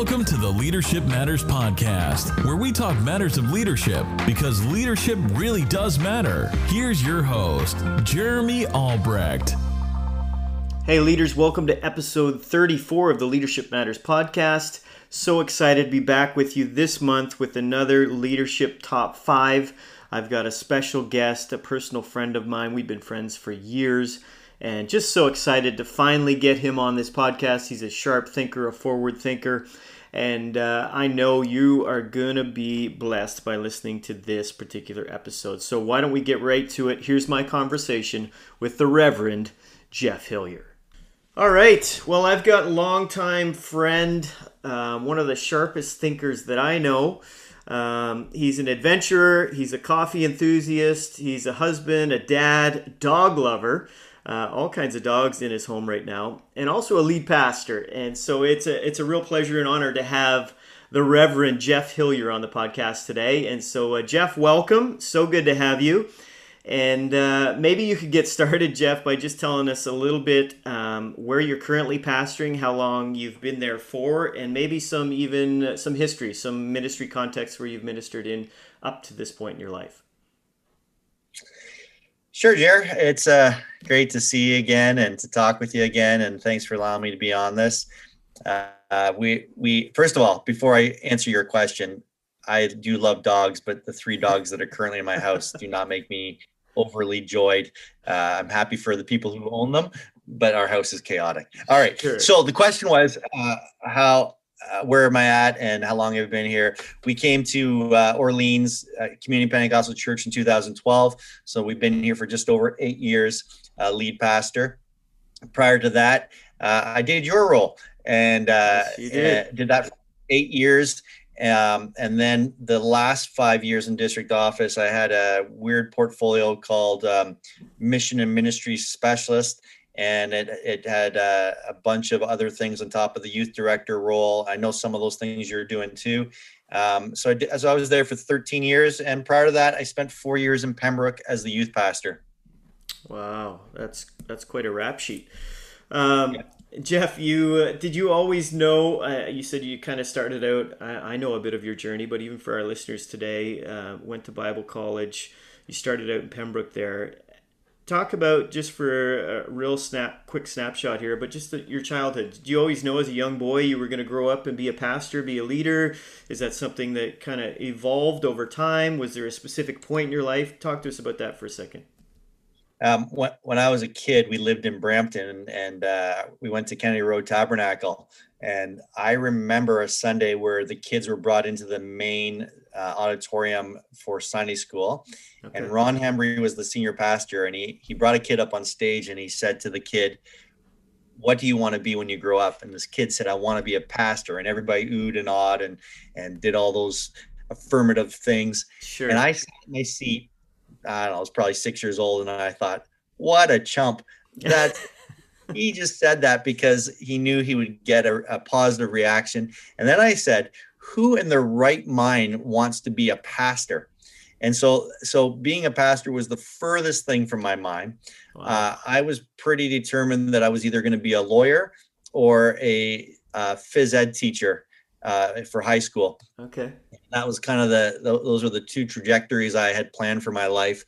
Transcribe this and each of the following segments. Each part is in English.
Welcome to the Leadership Matters Podcast, where we talk matters of leadership because leadership really does matter. Here's your host, Jeremy Albrecht. Hey, leaders, welcome to episode 34 of the Leadership Matters Podcast. So excited to be back with you this month with another Leadership Top 5. I've got a special guest, a personal friend of mine. We've been friends for years and just so excited to finally get him on this podcast. He's a sharp thinker, a forward thinker, and uh, I know you are going to be blessed by listening to this particular episode. So, why don't we get right to it? Here's my conversation with the Reverend Jeff Hillier. All right. Well, I've got longtime friend, um, one of the sharpest thinkers that I know. Um, he's an adventurer. He's a coffee enthusiast. He's a husband, a dad, dog lover uh, all kinds of dogs in his home right now, and also a lead pastor. And so it's a it's a real pleasure and honor to have the Reverend Jeff Hillier on the podcast today. And so, uh, Jeff, welcome. So good to have you. And uh, maybe you could get started, Jeff, by just telling us a little bit um, where you're currently pastoring, how long you've been there for, and maybe some even uh, some history, some ministry context where you've ministered in up to this point in your life. Sure, Jer. It's uh, great to see you again and to talk with you again. And thanks for allowing me to be on this. Uh, we we first of all, before I answer your question, I do love dogs, but the three dogs that are currently in my house do not make me overly joyed. Uh, I'm happy for the people who own them, but our house is chaotic. All right. Sure. So the question was uh, how uh, where am I at and how long have I been here? We came to uh, Orleans uh, Community Pentecostal Church in 2012. So we've been here for just over eight years, uh, lead pastor. Prior to that, uh, I did your role and uh, yes, did. did. that for eight years. Um, and then the last five years in district office, I had a weird portfolio called um, mission and ministry specialist and it, it had uh, a bunch of other things on top of the youth director role. I know some of those things you're doing too. Um, so I did, so I was there for 13 years, and prior to that, I spent four years in Pembroke as the youth pastor. Wow, that's that's quite a rap sheet. Um, yeah. Jeff, you uh, did you always know? Uh, you said you kind of started out. I, I, know a bit of your journey, but even for our listeners today, uh, went to Bible college. You started out in Pembroke there talk about just for a real snap, quick snapshot here, but just the, your childhood. Did you always know as a young boy you were going to grow up and be a pastor, be a leader? Is that something that kind of evolved over time? Was there a specific point in your life? Talk to us about that for a second. Um, when, when I was a kid, we lived in Brampton and, uh, we went to Kennedy Road Tabernacle. And I remember a Sunday where the kids were brought into the main uh, auditorium for Sunday school. Okay. And Ron Hembry was the senior pastor, and he he brought a kid up on stage and he said to the kid, "What do you want to be when you grow up?" And this kid said, "I want to be a pastor." And everybody oohed and awed and and did all those affirmative things. Sure. And I sat in my seat. I don't know. I was probably six years old, and I thought, "What a chump!" That. he just said that because he knew he would get a, a positive reaction. And then I said, who in their right mind wants to be a pastor? And so, so being a pastor was the furthest thing from my mind. Wow. Uh, I was pretty determined that I was either going to be a lawyer or a uh, phys ed teacher uh, for high school. Okay. That was kind of the, the, those were the two trajectories I had planned for my life.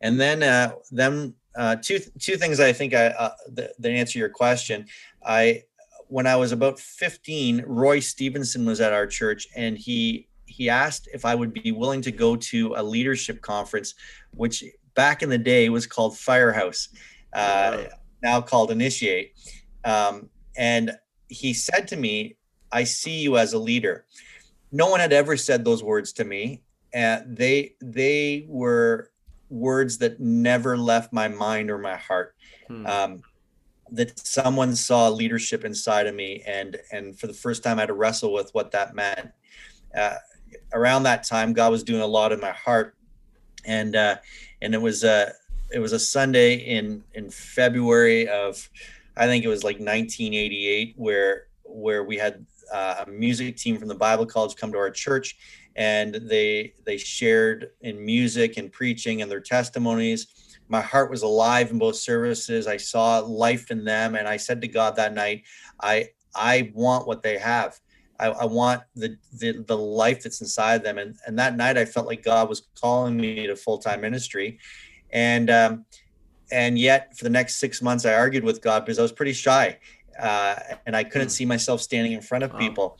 And then, uh, then uh, two two things I think I uh, that, that answer your question. I when I was about 15, Roy Stevenson was at our church and he he asked if I would be willing to go to a leadership conference, which back in the day was called Firehouse, uh, now called Initiate. Um, and he said to me, I see you as a leader. No one had ever said those words to me. And they they were words that never left my mind or my heart. Hmm. Um, that someone saw leadership inside of me and and for the first time i had to wrestle with what that meant uh, around that time god was doing a lot in my heart and uh and it was uh it was a sunday in in february of i think it was like 1988 where where we had uh, a music team from the bible college come to our church and they they shared in music and preaching and their testimonies my heart was alive in both services. I saw life in them, and I said to God that night, "I I want what they have." I, I want the, the the life that's inside them. And and that night I felt like God was calling me to full time ministry, and um, and yet for the next six months I argued with God because I was pretty shy, uh, and I couldn't mm. see myself standing in front of wow. people.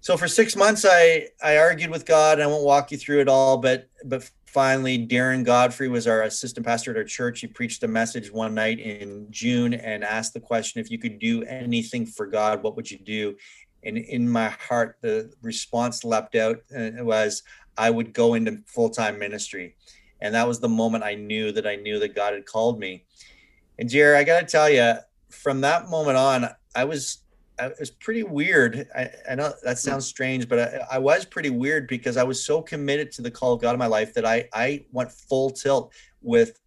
So for six months I I argued with God. I won't walk you through it all, but but finally Darren Godfrey was our assistant pastor at our church. He preached a message one night in June and asked the question, if you could do anything for God, what would you do? and in my heart the response leapt out and it was i would go into full-time ministry and that was the moment i knew that i knew that god had called me and jerry i gotta tell you from that moment on i was I, it was pretty weird. I, I know that hmm. sounds strange but I, I was pretty weird because i was so committed to the call of god in my life that i i went full tilt with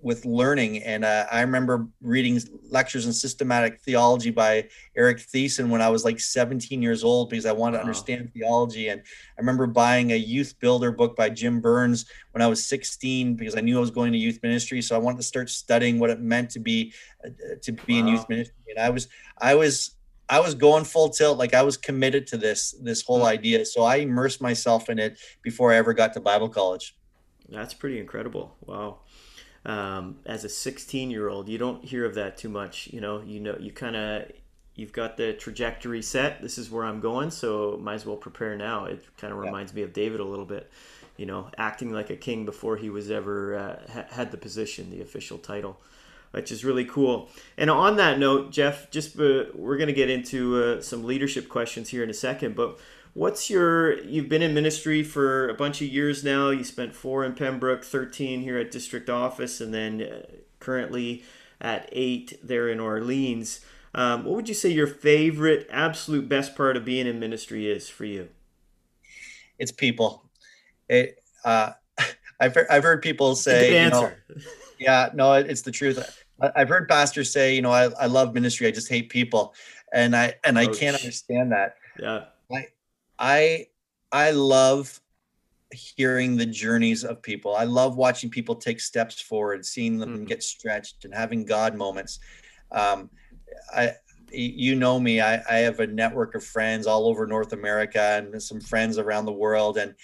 with learning. And uh, I remember reading lectures in systematic theology by Eric Thiessen when I was like 17 years old because I wanted wow. to understand theology. And I remember buying a youth builder book by Jim Burns when I was 16 because I knew I was going to youth ministry. So I wanted to start studying what it meant to be uh, to be wow. in youth ministry. And I was I was I was going full tilt, like I was committed to this this whole hmm. idea. So I immersed myself in it before I ever got to Bible college. That's pretty incredible. Wow um, as a 16 year old you don't hear of that too much you know? You know you kind of you've got the trajectory set this is where i'm going so might as well prepare now. It kind of reminds yeah. me of david a little bit you know acting like a king before he was ever uh, ha- had the position the official title which is really cool. And on that note jeff just uh, we're going to get into uh, some leadership questions here in a second but What's your, you've been in ministry for a bunch of years now. You spent four in Pembroke, 13 here at district office, and then uh, currently at eight there in Orleans. Um, what would you say your favorite, absolute best part of being in ministry is for you? It's people. It, uh, I've, heard, I've heard people say, you know, yeah, no, it's the truth. I've heard pastors say, you know, I, I love ministry. I just hate people. And I, and I can't understand that. Yeah. I I love hearing the journeys of people. I love watching people take steps forward, seeing them mm-hmm. get stretched, and having God moments. Um, I, you know me. I, I have a network of friends all over North America and some friends around the world, and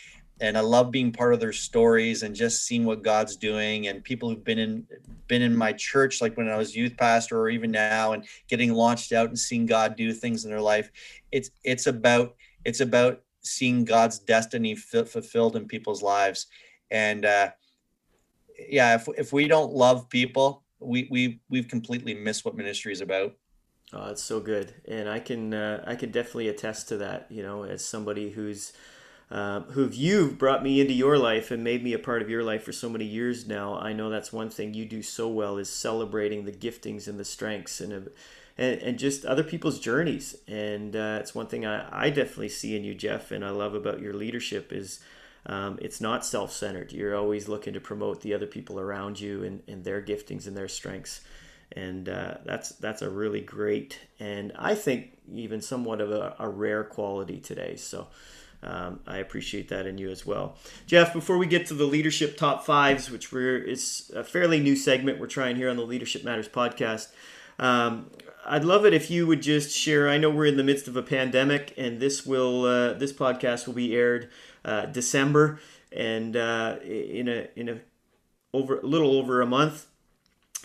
and I love being part of their stories and just seeing what God's doing and people who've been in been in my church like when I was youth pastor or even now and getting launched out and seeing God do things in their life. It's it's about it's about seeing God's destiny f- fulfilled in people's lives. And uh, yeah, if, if we don't love people, we, we, we've completely missed what ministry is about. Oh, it's so good. And I can, uh, I can definitely attest to that, you know, as somebody who's, um, who you've brought me into your life and made me a part of your life for so many years now. I know that's one thing you do so well is celebrating the giftings and the strengths and, uh, and, and just other people's journeys. And uh, it's one thing I, I definitely see in you, Jeff, and I love about your leadership is um, it's not self-centered. You're always looking to promote the other people around you and, and their giftings and their strengths. And uh, that's that's a really great and I think even somewhat of a, a rare quality today. So um, I appreciate that in you as well, Jeff. Before we get to the leadership top fives, which we're is a fairly new segment we're trying here on the Leadership Matters podcast. Um, I'd love it if you would just share. I know we're in the midst of a pandemic, and this will uh, this podcast will be aired uh, December, and uh, in a in a over a little over a month.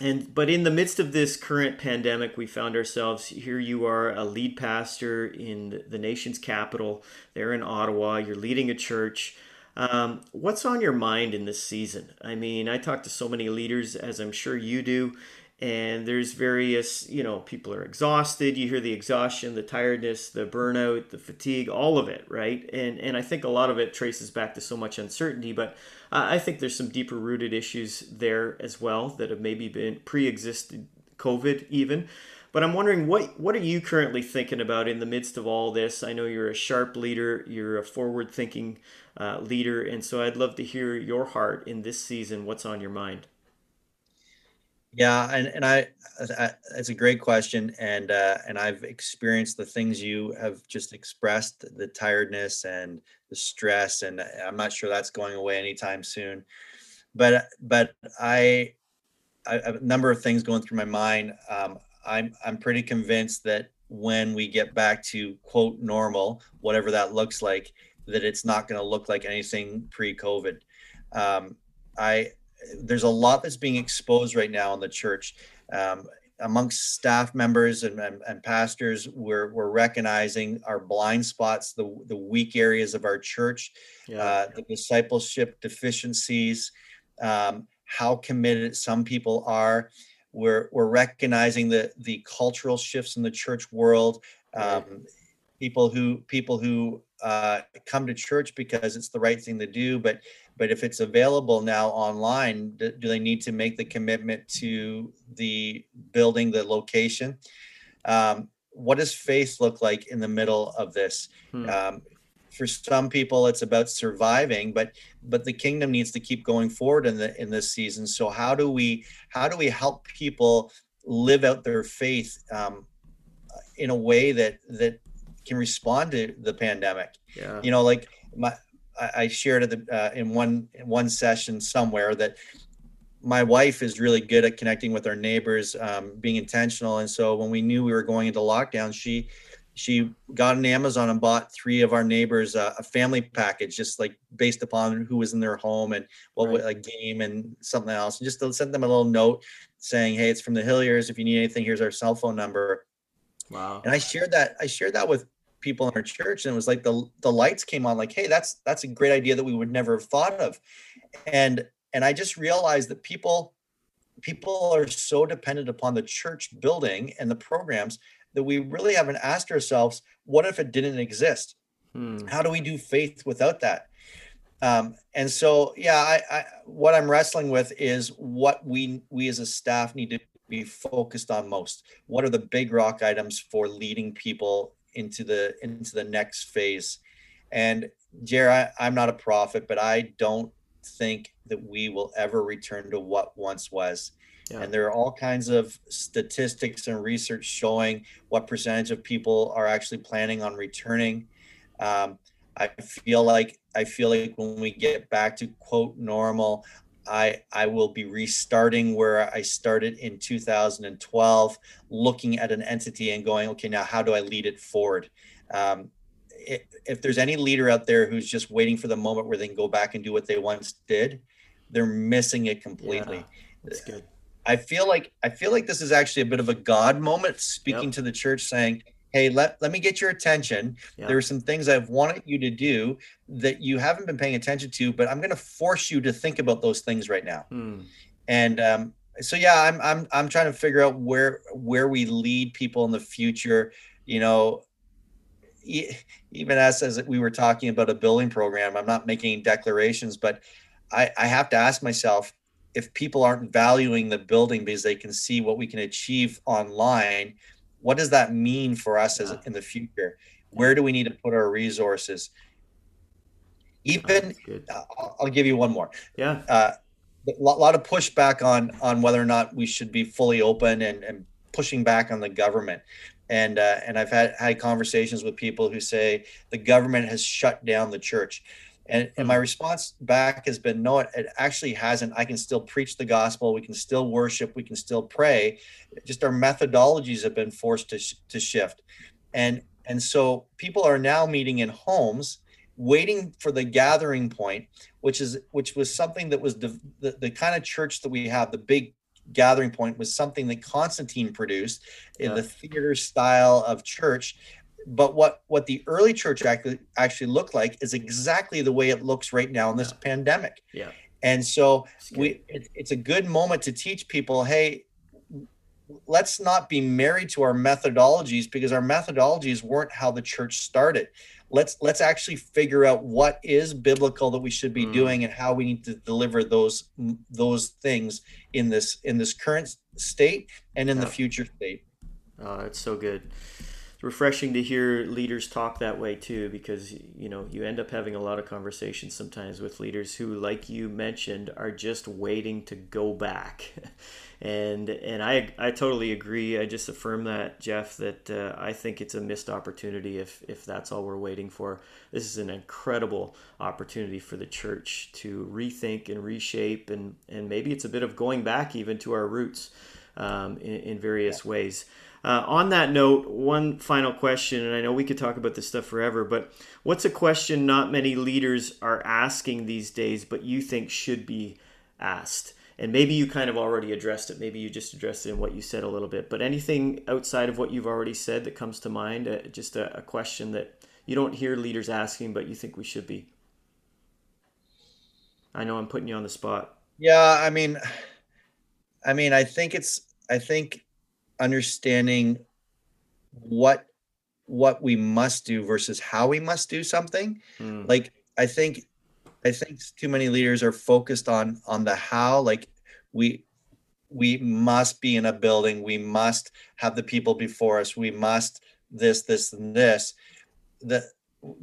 And but in the midst of this current pandemic, we found ourselves here. You are a lead pastor in the nation's capital, there in Ottawa. You're leading a church. Um, what's on your mind in this season? I mean, I talk to so many leaders, as I'm sure you do, and there's various you know people are exhausted. You hear the exhaustion the tiredness the burnout the fatigue all of it right? And and i think a lot of it traces back to so much uncertainty but i think there's some deeper rooted issues there as well that have maybe been pre-existed covid even. But i'm wondering what what are you currently thinking about in the midst of all this? I know you're a sharp leader you're a forward thinking uh, leader and so i'd love to hear your heart in this season what's on your mind yeah, and and I, I it's a great question, and uh, and I've experienced the things you have just expressed, the tiredness and the stress, and I'm not sure that's going away anytime soon. But but I, I a number of things going through my mind. Um, I'm I'm pretty convinced that when we get back to quote normal, whatever that looks like, that it's not going to look like anything pre-COVID. Um, I there's a lot that's being exposed right now in the church. Um, amongst staff members and, and, and, pastors, we're, we're recognizing our blind spots, the, the weak areas of our church, yeah. uh, the discipleship deficiencies, um, how committed some people are. We're, we're recognizing the, the cultural shifts in the church world. Um, right. People who people who uh, come to church because it's the right thing to do, but but if it's available now online, do, they need to make the commitment to the building, the location? Um, what does faith look like in the middle of this? Hmm. Um, for some people, it's about surviving, but but the kingdom needs to keep going forward in the in this season. So how do we how do we help people live out their faith um, in a way that that can respond to the pandemic? Yeah. You know, like my I, shared the uh, in one in one session somewhere that my wife is really good at connecting with our neighbors, um, being intentional. And so when we knew we were going into lockdown, she she got on Amazon and bought three of our neighbors uh, a family package, just like based upon who was in their home and what right. a game and something else. And just to send them a little note saying, "Hey, it's from the Hilliers. If you need anything, here's our cell phone number." Wow. And I shared that. I shared that with people in our church and it was like the the lights came on like hey that's that's a great idea that we would never have thought of. And and i just realized that people people are so dependent upon the church building and the programs that we really haven't asked ourselves what if it didn't exist? Hmm. how do we do faith without that? Um, and so yeah I, I what i'm wrestling with is what we we as a staff need to be focused on most. What are the big rock items for leading people into the into the next phase. And Jerry, I'm not a prophet, but I don't think that we will ever return to what once was. Yeah. And there are all kinds of statistics and research showing what percentage of people are actually planning on returning. Um, I feel like I feel like when we get back to quote normal, I I will be restarting where I started in 2012, looking at an entity and going, okay, now how do I lead it forward? Um, if, if there's any leader out there who's just waiting for the moment where they can go back and do what they once did, they're missing it completely. Yeah, that's good. I feel like I feel like this is actually a bit of a God moment, speaking yep. to the church, saying, hey let, let me get your attention yeah. there are some things i've wanted you to do that you haven't been paying attention to but i'm going to force you to think about those things right now hmm. and um, so yeah I'm, I'm i'm trying to figure out where where we lead people in the future you know even as as we were talking about a building program i'm not making declarations but i i have to ask myself if people aren't valuing the building because they can see what we can achieve online what does that mean for us as in the future? Where do we need to put our resources? Even I'll, I'll, give you one more. Yeah. Uh, a lot of pushback on on whether or not we should be fully open and, and pushing back on the government. And uh, and I've had had conversations with people who say the government has shut down the church and, and my hmm. response back has been, no, it, it, actually hasn't. I can still preach the gospel. We can still worship. We can still pray. Just our methodologies have been forced to, sh- to shift. And, and so people are now meeting in homes, waiting for the gathering point, which is, which was something that was the, the, the kind of church that we have, the big gathering point was something that Constantine produced in yeah. the theater style of church but what what the early church actually actually looked like is exactly the way it looks right now in this yeah. pandemic yeah and so we it, it's a good moment to teach people hey let's not be married to our methodologies because our methodologies weren't how the church started let's let's actually figure out what is biblical that we should be mm. doing and how we need to deliver those those things in this in this current state and in yeah. the future state oh it's so good refreshing to hear leaders talk that way too because you know you end up having a lot of conversations sometimes with leaders who like you mentioned are just waiting to go back. And and I I totally agree. I just affirm that Jeff that uh, I think it's a missed opportunity if if that's all we're waiting for. This is an incredible opportunity for the church to rethink and reshape and and maybe it's a bit of going back even to our roots um, in, in various yeah. ways Uh, on that note, one final question, and I know we could talk about this stuff forever, but what's a question not many leaders are asking these days, but you think should be asked? And maybe you kind of already addressed it. Maybe you just addressed it in what you said a little bit. But anything outside of what you've already said that comes to mind, uh, just a, a question that you don't hear leaders asking, but you think we should be? I know I'm putting you on the spot. Yeah, I mean, I mean, I think it's, I think understanding what what we must do versus how we must do something. Mm. like i think i think too many leaders are focused on on the how. Like we we must be in a building. We must have the people before us. We must this this and this. The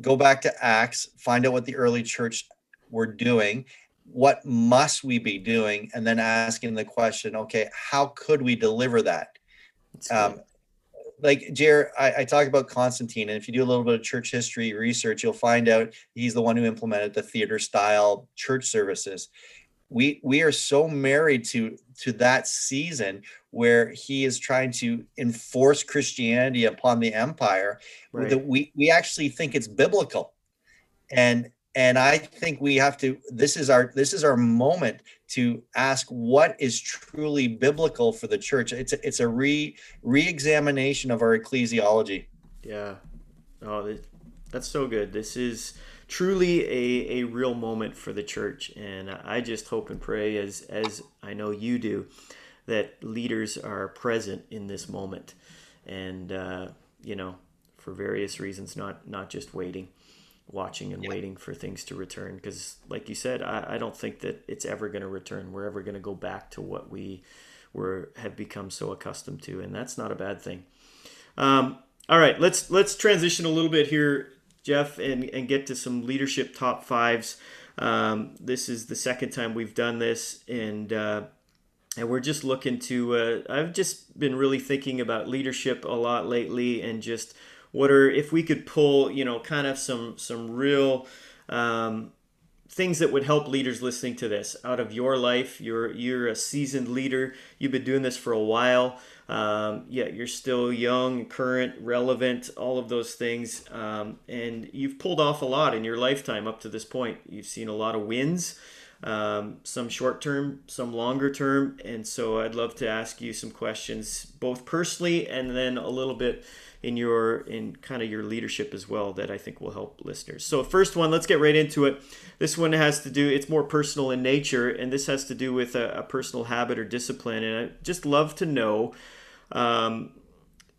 go back to acts find out what the early church were doing. What must we be doing? And then asking the question okay how could we deliver that um, like Jer, I, I talk about Constantine, and if you do a little bit of church history research, you'll find out he's the one who implemented the theater style church services. We we are so married to to that season where he is trying to enforce Christianity upon the empire right. that we we actually think it's biblical, and and i think we have to this is our this is our moment to ask what is truly biblical for the church. It's a, it's a re re-examination of our ecclesiology. Yeah. Oh that's so good. This is truly a, a real moment for the church. And i just hope and pray as as i know you do that leaders are present in this moment. And uh, you know for various reasons not not just waiting watching and yeah. waiting for things to return because like you said I, I don't think that it's ever going to return. We're ever going to go back to what we were have become so accustomed to and that's not a bad thing. Um, all right let's let's transition a little bit here jeff and and get to some leadership top fives. Um, this is the second time we've done this and uh, and we're just looking to uh, i've just been really thinking about leadership a lot lately and just what are if we could pull you know kind of some some real um, things that would help leaders listening to this out of your life. You're you're a seasoned leader. You've been doing this for a while. Um, yeah you're still young current relevant all of those things. Um, and you've pulled off a lot in your lifetime up to this point. You've seen a lot of wins um, some short term some longer term. And so i'd love to ask you some questions both personally and then a little bit in your in kind of your leadership as well that I think will help listeners. So first one, let's get right into it. This one has to do it's more personal in nature, and this has to do with a, a personal habit or discipline. And I just love to know, um,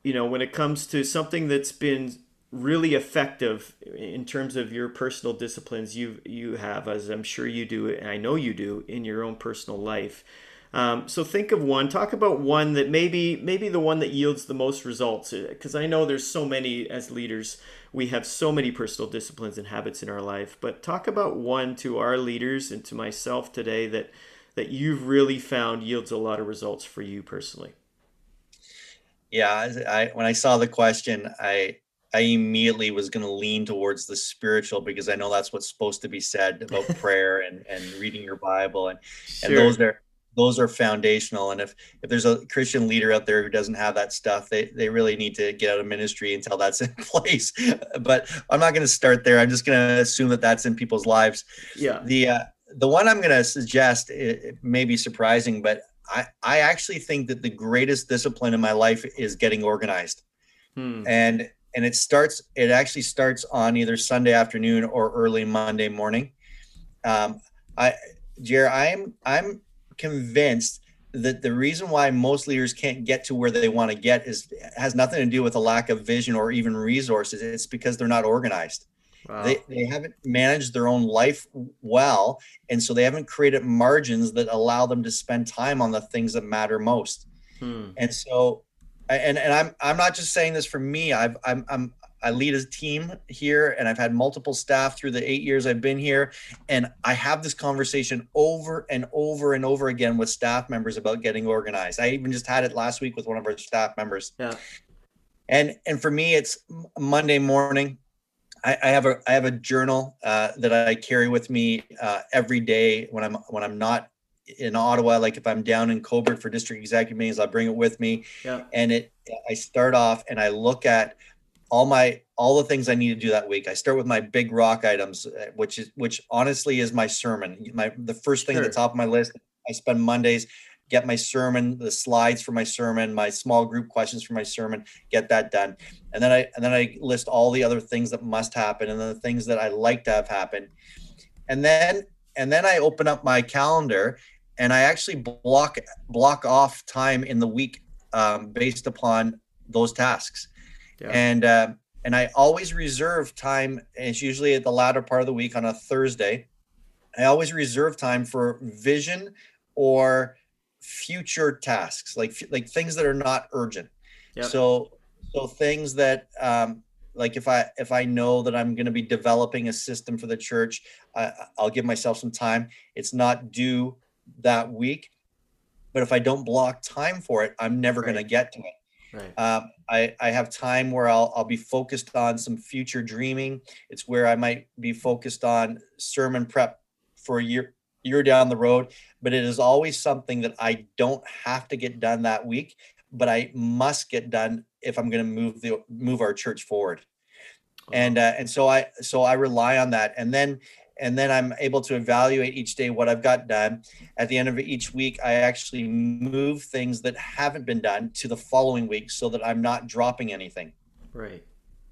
you know, when it comes to something that's been really effective in terms of your personal disciplines you you have as I'm sure you do and I know you do in your own personal life um, so think of one. Talk about one that maybe maybe the one that yields the most results. Because uh, I know there's so many as leaders. We have so many personal disciplines and habits in our life. But talk about one to our leaders and to myself today that that you've really found yields a lot of results for you personally. Yeah, I when I saw the question, I I immediately was going to lean towards the spiritual because I know that's what's supposed to be said about prayer and, and reading your Bible and sure. and those are those are foundational. And if if there's a Christian leader out there who doesn't have that stuff, they they really need to get out of ministry until that's in place. but I'm not going to start there. I'm just going to assume that that's in people's lives. Yeah. The uh, the one I'm going to suggest it, it may be surprising, but I I actually think that the greatest discipline in my life is getting organized. Hmm. And and it starts it actually starts on either Sunday afternoon or early Monday morning. Um, I Jer, I'm I'm convinced that the reason why most leaders can't get to where they want to get is has nothing to do with a lack of vision or even resources. It's because they're not organized. Wow. They, they haven't managed their own life well. And so they haven't created margins that allow them to spend time on the things that matter most. Hmm. And so, and, and I'm, I'm not just saying this for me. I've, I'm, I'm, I lead a team here and I've had multiple staff through the eight years I've been here. And I have this conversation over and over and over again with staff members about getting organized. I even just had it last week with one of our staff members. Yeah. And and for me, it's Monday morning. I, I have a I have a journal uh, that I carry with me uh, every day when I'm when I'm not in Ottawa, like if I'm down in Cobourg for district executive meetings, I'll bring it with me. Yeah. And it, I start off and I look at all my all the things I need to do that week. I start with my big rock items, uh, which is which honestly is my sermon. My the first thing at the top of my list. I spend Mondays get my sermon, the slides for my sermon, my small group questions for my sermon, get that done. And then I and then I list all the other things that must happen and then the things that I like to have happen. And then and then I open up my calendar and I actually block block off time in the week um, based upon those tasks. Yeah. And uh, and I always reserve time. and It's usually at the latter part of the week on a Thursday. I always reserve time for vision or future tasks, like like things that are not urgent. Yep. So so things that um, like if I if I know that I'm going to be developing a system for the church, I, I'll give myself some time. It's not due that week, but if I don't block time for it, I'm never going to get to it. Right. Um, I, I have time where I'll, I'll be focused on some future dreaming. It's where I might be focused on sermon prep for a year year down the road. But it is always something that I don't have to get done that week, but I must get done if I'm going to move the move our church forward. And uh, and so I so I rely on that, and then and then I'm able to evaluate each day what I've got done. At the end of each week, I actually move things that haven't been done to the following week so that I'm not dropping anything.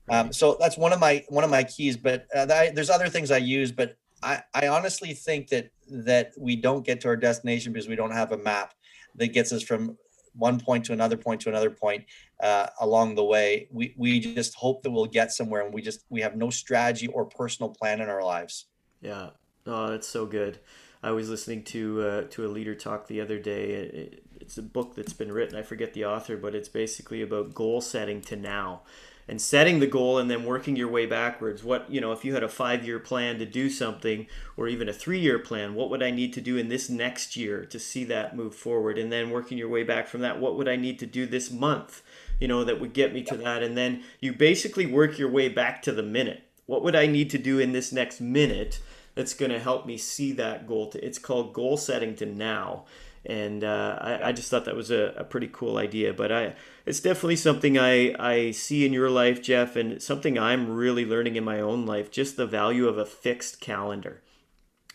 right. Um, so that's one of my one of my keys. But uh, I, there's other things I use, but I, I honestly think that that we don't get to our destination because we don't have a map that gets us from one point to another point to another point uh, along the way. We we just hope that we'll get somewhere, and we just we have no strategy or personal plan in our lives. Yeah. Oh, that's so good. I was listening to uh, to a leader talk the other day. It, it- it's a book that's been written. I forget the author, but it's basically about goal setting to now, and setting the goal and then working your way backwards. What you know, if you had a five year plan to do something, or even a three year plan, what would I need to do in this next year to see that move forward? And then working your way back from that, what would I need to do this month? You know, that would get me to that. And then you basically work your way back to the minute. What would I need to do in this next minute? That's going to help me see that goal. To, it's called goal setting to now. And uh, I, I just thought that was a, a pretty cool idea. But I, it's definitely something I, I see in your life, Jeff, and something I'm really learning in my own life just the value of a fixed calendar.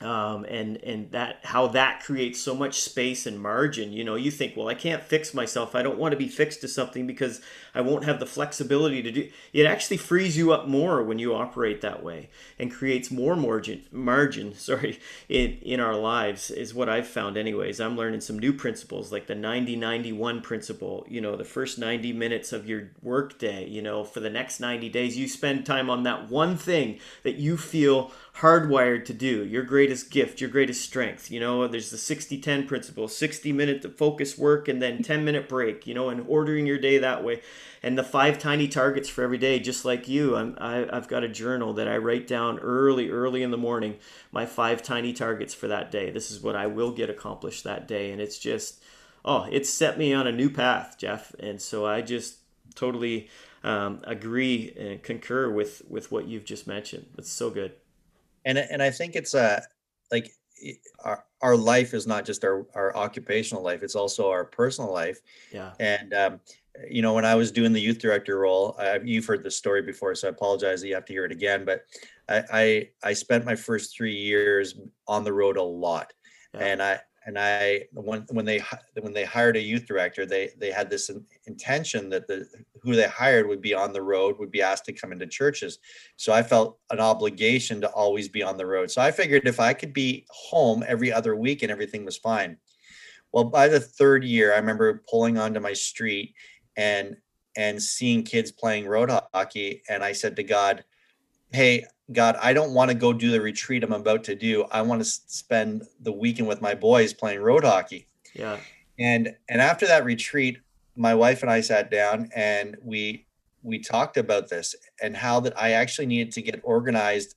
Um, and and that how that creates so much space and margin. You know, you think, well, I can't fix myself. I don't want to be fixed to something because I won't have the flexibility to do. It actually frees you up more when you operate that way and creates more margin. Margin, sorry, in in our lives is what I've found. Anyways, I'm learning some new principles like the 90-91 principle. You know, the first 90 minutes of your work day. You know, for the next 90 days, you spend time on that one thing that you feel hardwired to do. Your greatest gift your greatest strength you know? There's the 60-10 principle 60 minute to focus work and then 10 minute break you know and ordering your day that way. And the five tiny targets for every day just like you. I'm, I, i've got a journal that i write down early early in the morning my five tiny targets for that day. This is what i will get accomplished that day. And it's just oh it's set me on a new path jeff. And so i just totally um, agree and concur with with what you've just mentioned. It's so good and and I think it's a like our our life is not just our our occupational life; it's also our personal life. yeah And um, you know, when I was doing the youth director role, uh, you've heard this story before, so I apologize that you have to hear it again. But I I, I spent my first three years on the road a lot, Yeah. and I and I when when they when they hired a youth director, they they had this in- intention that the who they hired would be on the road, would be asked to come into churches. So I felt an obligation to always be on the road. So I figured if I could be home every other week and everything was fine. Well, by the third year, I remember pulling onto my street and and seeing kids playing road hockey, and I said to God, "Hey, God, I don't want to go do the retreat I'm about to do. I want to spend the weekend with my boys playing road hockey." yeah and and after that retreat my wife and i sat down and we we talked about this and how that i actually needed to get organized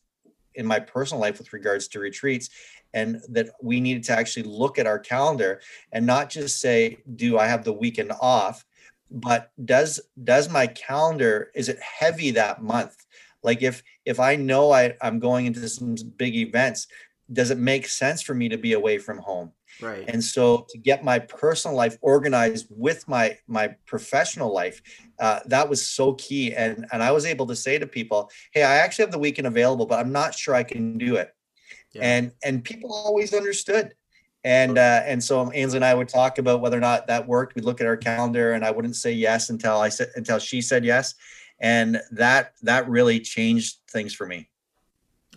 in my personal life with regards to retreats and that we needed to actually look at our calendar and not just say do i have the weekend off but does does my calendar is it heavy that month like if if i know I, i'm going into some big events does it make sense for me to be away from home Right. And so to get my personal life organized with my my professional life, uh, that was so key. And and I was able to say to people, "Hey, I actually have the weekend available, but I'm not sure I can do it." Yeah. And and people always understood. And uh, and so Ainsley and I would talk about whether or not that worked. We'd look at our calendar, and I wouldn't say yes until I said until she said yes, and that that really changed things for me.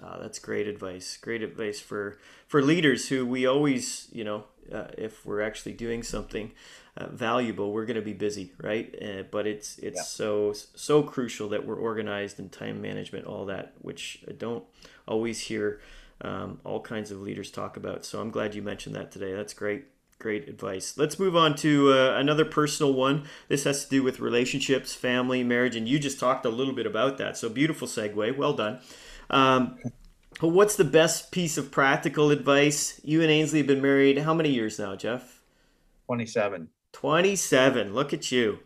Uh, that's great advice. Great advice for for leaders who we always, you know, uh, if we're actually doing something uh, valuable, we're going to be busy, right? Uh, but it's it's yeah. so so crucial that we're organized and time management, all that, which I don't always hear um, all kinds of leaders talk about. So I'm glad you mentioned that today. That's great. Great advice. Let's move on to uh, another personal one. This has to do with relationships, family, marriage, and you just talked a little bit about that. So beautiful segue. Well done. Um, what's the best piece of practical advice? You and Ainsley have been married how many years now, Jeff? 27. 27. Look at you.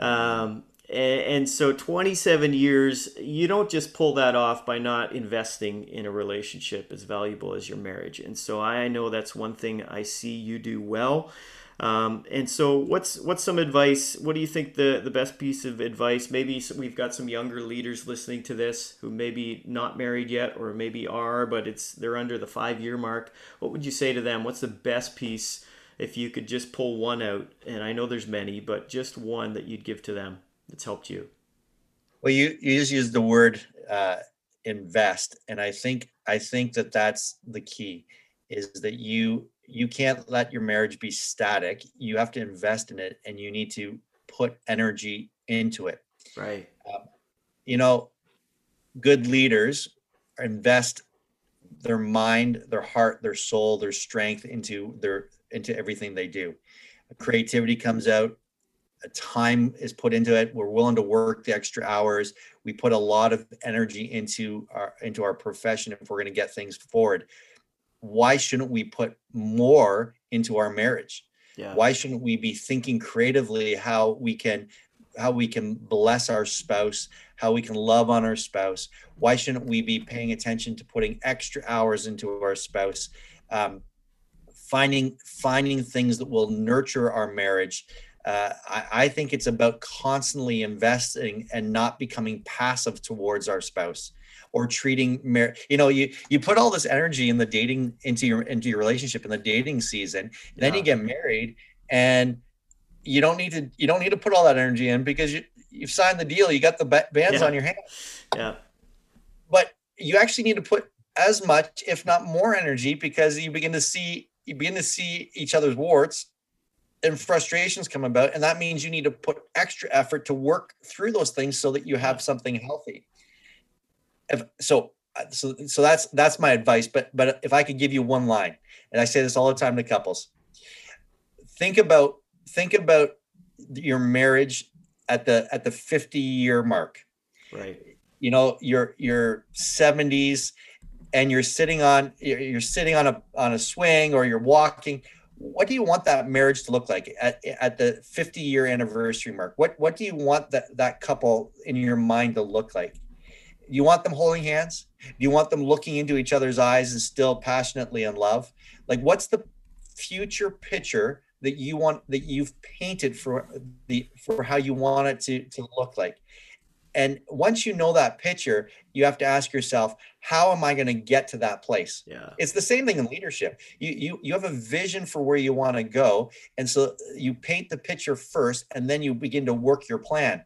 Um, and, so 27 years, you don't just pull that off by not investing in a relationship as valuable as your marriage. And so I know that's one thing I see you do well. Um, and so, what's what's some advice? What do you think the the best piece of advice? Maybe we've got some younger leaders listening to this who maybe not married yet, or maybe are, but it's they're under the five year mark. What would you say to them? What's the best piece if you could just pull one out? And I know there's many, but just one that you'd give to them that's helped you. Well, you you just used the word uh, invest, and I think I think that that's the key is that you you can't let your marriage be static. You have to invest in it and you need to put energy into it. Right. Um, you know, good leaders invest their mind, their heart, their soul, their strength into their into everything they do. Creativity comes out, time is put into it. We're willing to work the extra hours. We put a lot of energy into our into our profession if we're going to get things forward why shouldn't we put more into our marriage? Yeah. Why shouldn't we be thinking creatively how we can how we can bless our spouse, how we can love on our spouse? Why shouldn't we be paying attention to putting extra hours into our spouse? Um, finding finding things that will nurture our marriage. Uh, I, I think it's about constantly investing and not becoming passive towards our spouse or treating mar- you know you you put all this energy in the dating into your into your relationship in the dating season yeah. then you get married and you don't need to you don't need to put all that energy in because you you've signed the deal you got the bands yeah. on your hand yeah but you actually need to put as much if not more energy because you begin to see you begin to see each other's warts and frustrations come about and that means you need to put extra effort to work through those things so that you have something healthy. If so uh, so so that's that's my advice but but if i could give you one line and i say this all the time to couples think about think about your marriage at the at the 50 year mark. Right. You know your your 70s and you're sitting on you're sitting on a on a swing or you're walking what do you want that marriage to look like at, at the 50 year anniversary mark what what do you want that that couple in your mind to look like do you want them holding hands? Do you want them looking into each other's eyes and still passionately in love? Like, what's the future picture that you want that you've painted for the for how you want it to to look like? And once you know that picture, you have to ask yourself, how am I going to get to that place? Yeah. It's the same thing in leadership. You you you have a vision for where you want to go, and so you paint the picture first, and then you begin to work your plan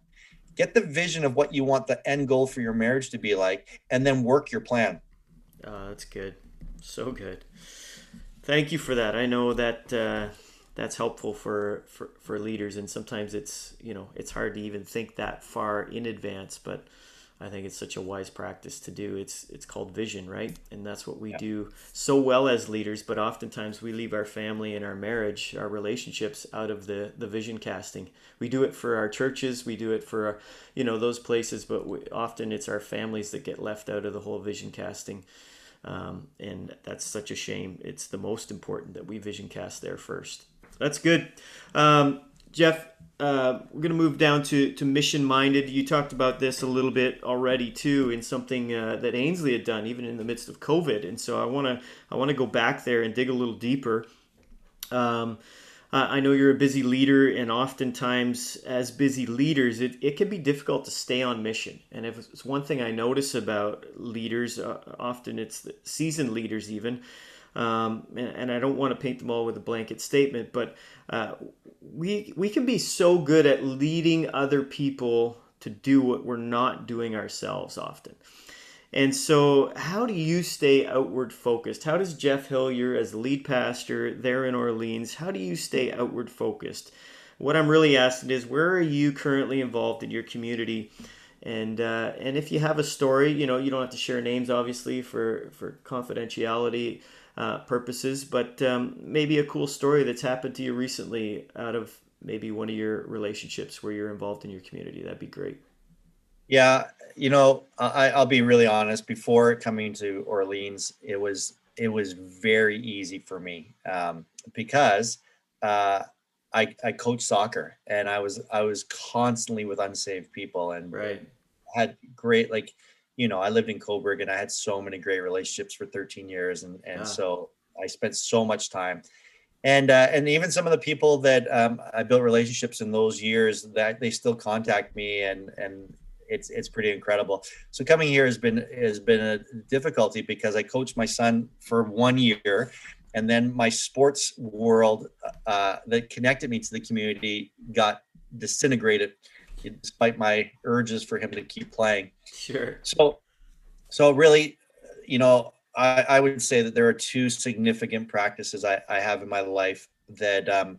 get the vision of what you want the end goal for your marriage to be like and then work your plan uh, that's good so good thank you for that i know that uh, that's helpful for, for for leaders and sometimes it's you know it's hard to even think that far in advance but I think it's such a wise practice to do. It's it's called vision, right? And that's what we yeah. do so well as leaders. But oftentimes we leave our family and our marriage, our relationships out of the the vision casting. We do it for our churches, we do it for our, you know those places, but we, often it's our families that get left out of the whole vision casting. Um, and that's such a shame. It's the most important that we vision cast there first. That's good. Um, Jeff, uh, we're going to move down to, to mission minded. You talked about this a little bit already too, in something uh, that Ainsley had done, even in the midst of COVID. And so I want to I want to go back there and dig a little deeper. Um, I know you're a busy leader, and oftentimes, as busy leaders, it, it can be difficult to stay on mission. And if it's one thing I notice about leaders, uh, often it's seasoned leaders, even. Um, and, and, I don't want to paint them all with a blanket statement, but uh, we we can be so good at leading other people to do what we're not doing ourselves often. And so, how do you stay outward focused? How does Jeff Hillier, as lead pastor there in Orleans, how do you stay outward focused? What I'm really asking is, where are you currently involved in your community? And uh, and if you have a story, you know, you don't have to share names, obviously, for for confidentiality uh, purposes, but um, maybe a cool story that's happened to you recently out of maybe one of your relationships where you're involved in your community. That'd be great. Yeah, you know, I, I'll be really honest. Before coming to Orleans, it was it was very easy for me um, because uh, I I coach soccer and I was I was constantly with unsaved people and right. had great like you know I lived in Cobourg and I had so many great relationships for 13 years and and ah. so I spent so much time and uh, and even some of the people that um, I built relationships in those years that they still contact me and and it's it's pretty incredible. So coming here has been has been a difficulty because I coached my son for one year, and then my sports world uh, that connected me to the community got disintegrated, despite my urges for him to keep playing. Sure. So, so really, you know, I, I would say that there are two significant practices I, I have in my life that um,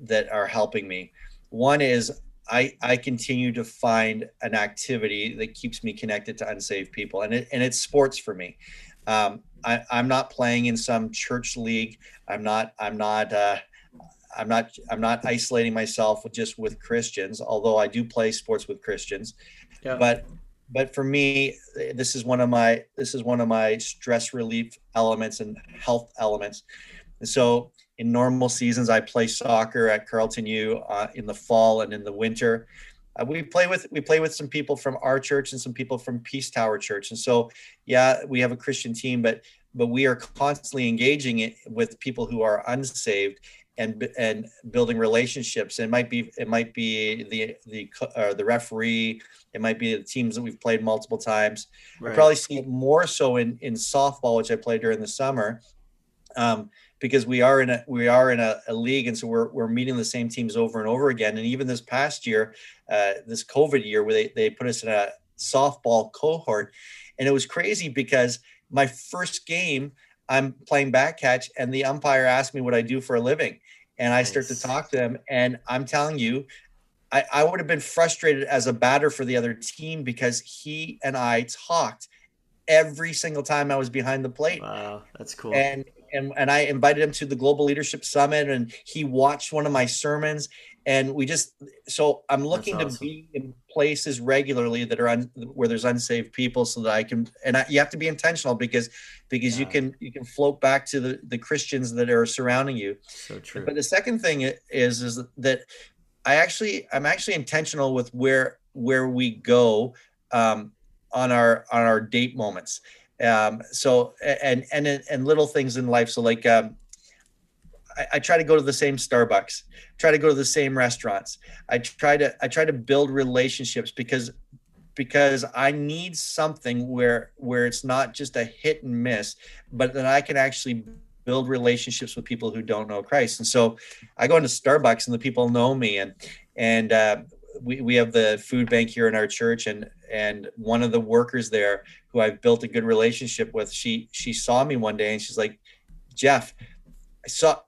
that are helping me. One is I I continue to find an activity that keeps me connected to unsaved people, and it and it's sports for me. Um, I, I'm not playing in some church league. I'm not. I'm not. Uh, I'm not. I'm not isolating myself with just with Christians. Although I do play sports with Christians, yeah. but but for me, this is one of my this is one of my stress relief elements and health elements. And so in normal seasons, I play soccer at Carleton U uh, in the fall and in the winter. Uh, we play with we play with some people from our church and some people from Peace Tower Church, and so yeah, we have a Christian team, but but we are constantly engaging it with people who are unsaved and and building relationships. It might be it might be the the uh, the referee. It might be the teams that we've played multiple times. Right. I probably see it more so in in softball, which I played during the summer. Um, because we are in a we are in a, a, league and so we're, we're meeting the same teams over and over again and even this past year uh, this covid year where they, they put us in a softball cohort and it was crazy because my first game i'm playing back catch and the umpire asked me what i do for a living and i nice. start to talk to them and i'm telling you I, I would have been frustrated as a batter for the other team because he and i talked every single time I was behind the plate. Wow, that's cool. And and and I invited him to the Global Leadership Summit, and he watched one of my sermons. And we just so I'm looking awesome. to be in places regularly that are on where there's unsaved people, so that I can and I, you have to be intentional because because yeah. you can you can float back to the the Christians that are surrounding you. So true. But the second thing is is that I actually I'm actually intentional with where where we go um, on our on our date moments um, so and and and little things in life. So like um, I, I, try to go to the same Starbucks, try to go to the same restaurants. I try to I try to build relationships because because I need something where where it's not just a hit and miss, but that I can actually build relationships with people who don't know Christ. And so I go into Starbucks and the people know me and and uh, we, we have the food bank here in our church and and one of the workers there who I've built a good relationship with she she saw me one day and she's like Jeff I saw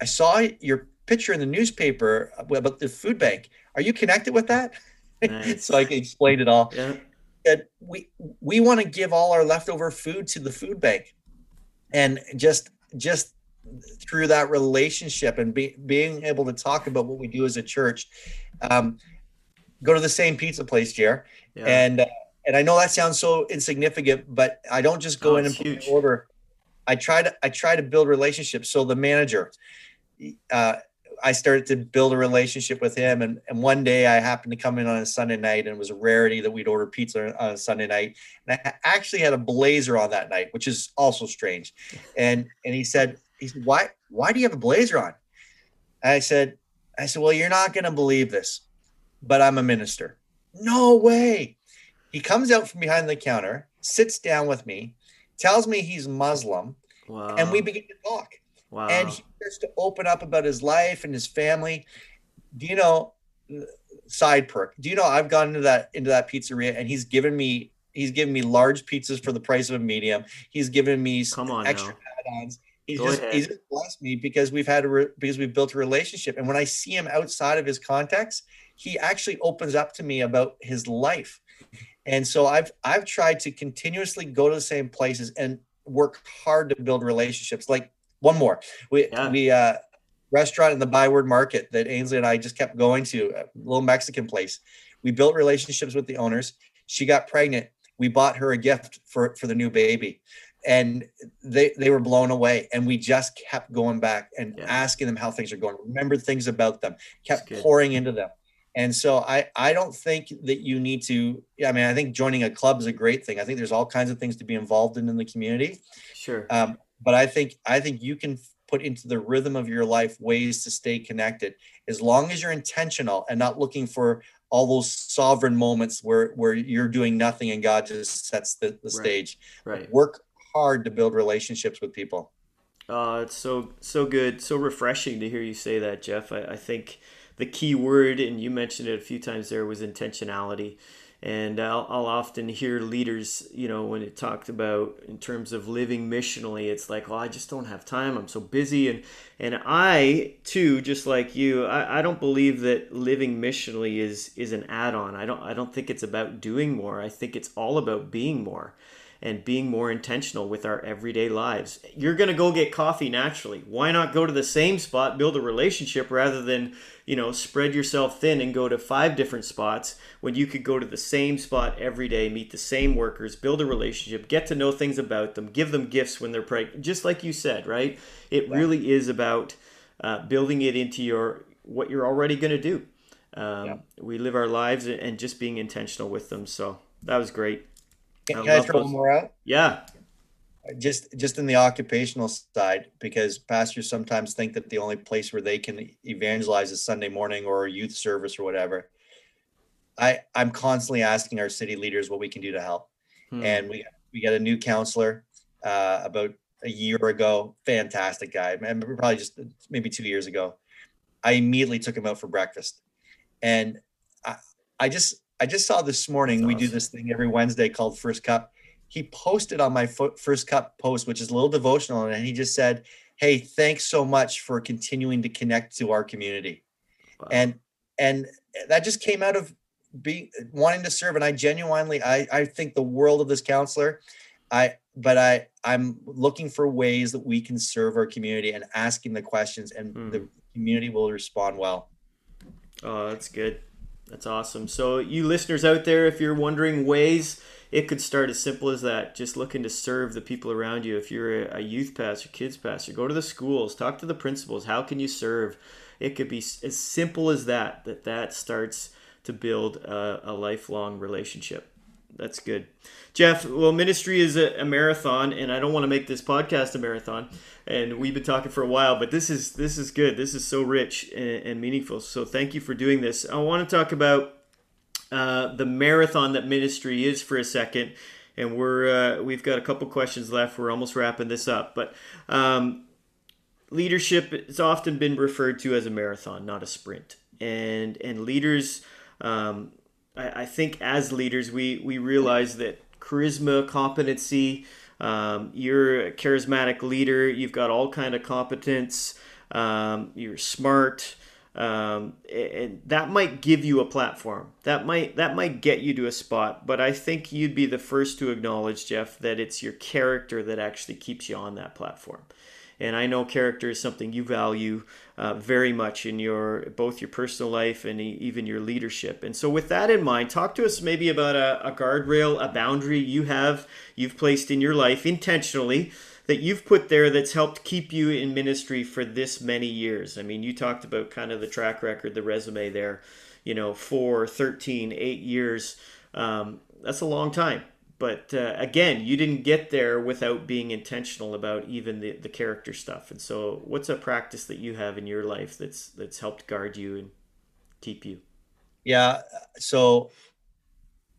I saw your picture in the newspaper about the food bank are you connected with that nice. so I can explain it all yeah. and we we want to give all our leftover food to the food bank and just just through that relationship and be, being able to talk about what we do as a church um, go to the same pizza place, Jer. Yeah. And uh, and I know that sounds so insignificant, but I don't just go oh, in and put order. I try to I try to build relationships. So the manager, uh, I started to build a relationship with him, and and one day I happened to come in on a Sunday night, and it was a rarity that we'd order pizza on a Sunday night, and I actually had a blazer on that night, which is also strange. And and he said, he said, why, why do you have a blazer on? And I said, I said, well, you're not going to believe this, but I'm a minister. No way. He comes out from behind the counter, sits down with me, tells me he's Muslim, wow. and we begin to talk. Wow. And he starts to open up about his life and his family. Do you know, side perk? Do you know I've gone into that into that pizzeria and he's given me he's given me large pizzas for the price of a medium. He's given me Come on extra add-ons. He's Go just ahead. he's just blessed me because we've had a re- because we've built a relationship. And when I see him outside of his context, he actually opens up to me about his life. And so I've I've tried to continuously go to the same places and work hard to build relationships. Like one more, we yeah. we uh, restaurant in the Byward Market that Ainsley and I just kept going to, a little Mexican place. We built relationships with the owners. She got pregnant. We bought her a gift for for the new baby and they they were blown away and we just kept going back and yeah. asking them how things are going remember things about them kept pouring into them and so i i don't think that you need to i mean i think joining a club is a great thing i think there's all kinds of things to be involved in in the community sure um, but i think i think you can put into the rhythm of your life ways to stay connected as long as you're intentional and not looking for all those sovereign moments where where you're doing nothing and god just sets the, the stage right work hard to build relationships with people. Uh, it's so so good, so refreshing to hear you say that, Jeff. I, I think the key word, and you mentioned it a few times there, was intentionality. And I'll, I'll often hear leaders, you know, when it talked about in terms of living missionally, it's like, well, I just don't have time. I'm so busy. And, and I, too, just like you, I, I don't believe that living missionally is, is an add on. I don't, I don't think it's about doing more. I think it's all about being more and being more intentional with our everyday lives. You're going to go get coffee naturally. Why not go to the same spot, build a relationship rather than, you know, spread yourself thin and go to five different spots when you could go to the same spot every day, meet the same workers, build a relationship, get to know things about them, give them gifts when they're pregnant. Just like you said, right? It right. really is about uh, building it into your what you're already going to do. Um, yeah. We live our lives and just being intentional with them. So that was great. Can, can I throw one more out? Yeah. Just just in the occupational side, because pastors sometimes think that the only place where they can evangelize is Sunday morning or a youth service or whatever. I I'm constantly asking our city leaders what we can do to help, hmm. and we we got a new counselor uh, about a year ago. Fantastic guy, and probably just maybe two years ago. I immediately took him out for breakfast, and I I just I just saw this morning, That's we awesome. do this thing every Wednesday called First Cup. He posted on my First Cup post, which is a little devotional, and he just said, Hey, thanks so much for continuing to connect to our community. Wow. And and that just came out of being wanting to serve. And I genuinely I, I think the world of this counselor. I but I I'm looking for ways that we can serve our community and asking the questions and mm. the community will respond well. Oh, that's good. That's awesome. So, you listeners out there, if you're wondering ways, it could start as simple as that. Just looking to serve the people around you. If you're a youth pastor, kids pastor, go to the schools, talk to the principals. How can you serve? It could be as simple as that. That that starts to build a, a lifelong relationship that's good. Jeff, well, ministry is a, a, marathon, and I don't want to make this podcast a marathon. And we've been talking for a while, but this is this is good. This is so rich and, and meaningful. So thank you for doing this. I want to talk about uh, the marathon that ministry is for a second, and we're uh, we've got a couple questions left. We're almost wrapping this up, but. Um, leadership has often been referred to as a marathon, not a sprint, and and leaders um, I, I think as leaders, we we realize that charisma, competency. Um, you're a charismatic leader. You've got all kind of competence. Um, you're smart, um, and that might give you a platform. That might that might get you to a spot. But I think you'd be the first to acknowledge, Jeff, that it's your character that actually keeps you on that platform. And I know character is something you value uh, very much in your both your personal life and even your leadership. And so, with that in mind, talk to us maybe about a, a guardrail, a boundary you have you've placed in your life intentionally that you've put there that's helped keep you in ministry for this many years. I mean, you talked about kind of the track record, the resume there. You know, four, 13, eight years. Um, that's a long time but uh, again, you didn't get there without being intentional about even the, the character stuff. And so, what's a practice that you have in your life that's that's helped guard you and keep you? Yeah. So,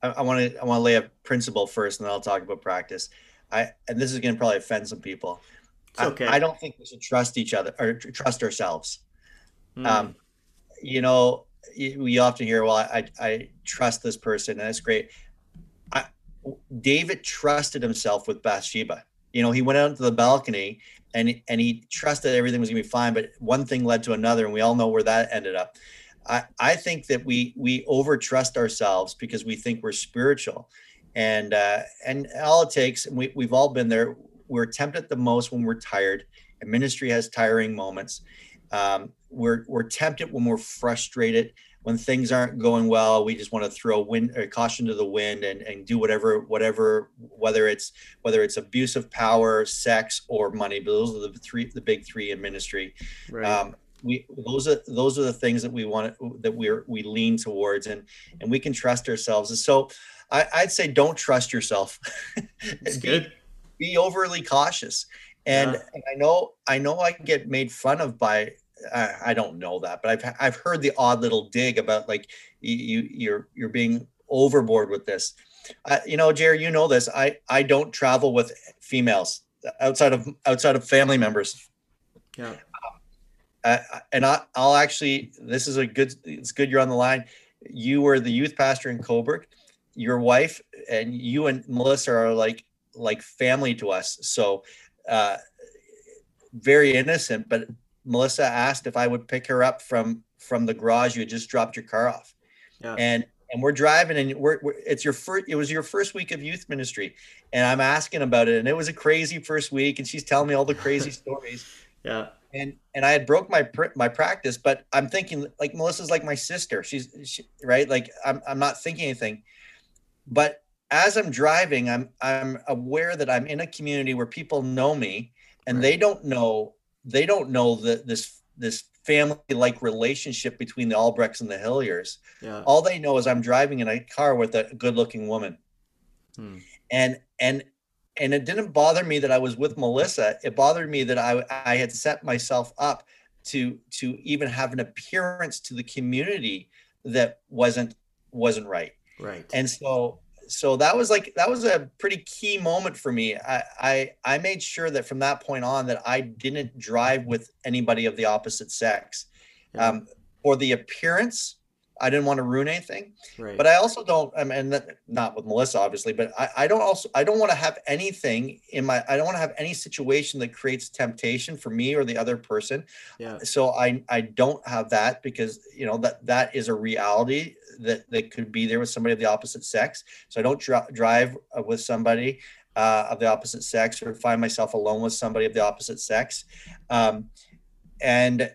I want to I want to lay a principle first, and then I'll talk about practice. I and this is going to probably offend some people. It's okay. I, I, don't think we should trust each other or trust ourselves. Mm. Um, you know, we often hear, "Well, I I trust this person, and that's great." David trusted himself with Bathsheba. You know, he went out to the balcony and and he trusted everything was going to be fine, but one thing led to another, and we all know where that ended up. I, I think that we we over trust ourselves because we think we're spiritual, and uh, and all it takes, and we we've all been there. We're tempted the most when we're tired, and ministry has tiring moments. Um, we're we're tempted when we're frustrated, when things aren't going well. We just want to throw wind or caution to the wind and, and do whatever whatever whether it's whether it's abuse of power, sex, or money. But those are the three the big three in ministry. Right. Um, we those are those are the things that we want that we're we lean towards and and we can trust ourselves and so I, I'd say don't trust yourself be, good be overly cautious and, yeah. and, i know i know i get made fun of by uh, i don't know that but i've i've heard the odd little dig about like you you're you're being overboard with this uh, you know jerry you know this i i don't travel with females outside of outside of family members yeah uh, and I, will actually, this is a good, it's good you're on the line. You were the youth pastor in Cobourg. Your wife and you and Melissa are like, like family to us. So, uh, very innocent, but Melissa asked if I would pick her up from, from the garage. You had just dropped your car off. Yeah. And, and we're driving and we're, we're, it's your first it was your first week of youth ministry and i'm asking about it and it was a crazy first week and she's telling me all the crazy stories yeah and and I had broke my my practice, but I'm thinking like Melissa's like my sister. She's she, right. Like I'm I'm not thinking anything, but as I'm driving, I'm I'm aware that I'm in a community where people know me, and right. they don't know they don't know that this this family like relationship between the Albrechts and the Hilliers. Yeah. All they know is I'm driving in a car with a good looking woman. Hmm. And and and it didn't bother me that I was with Melissa. It bothered me that I I had set myself up to to even have an appearance to the community that wasn't wasn't right. Right. And so so that was like that was a pretty key moment for me. I I I made sure that from that point on that I didn't drive with anybody of the opposite sex. Um, for the appearance I didn't want to ruin anything. Right. But I also don't, I mean, not with Melissa, obviously, but I, I don't also, I don't want to have anything in my, I don't want to have any situation that creates temptation for me or the other person. Yeah. So I, I don't have that because, you know, that, that is a reality that, that could be there with somebody of the opposite sex. So I don't dr- drive uh, with somebody uh, of the opposite sex or find myself alone with somebody of the opposite sex. Um, and,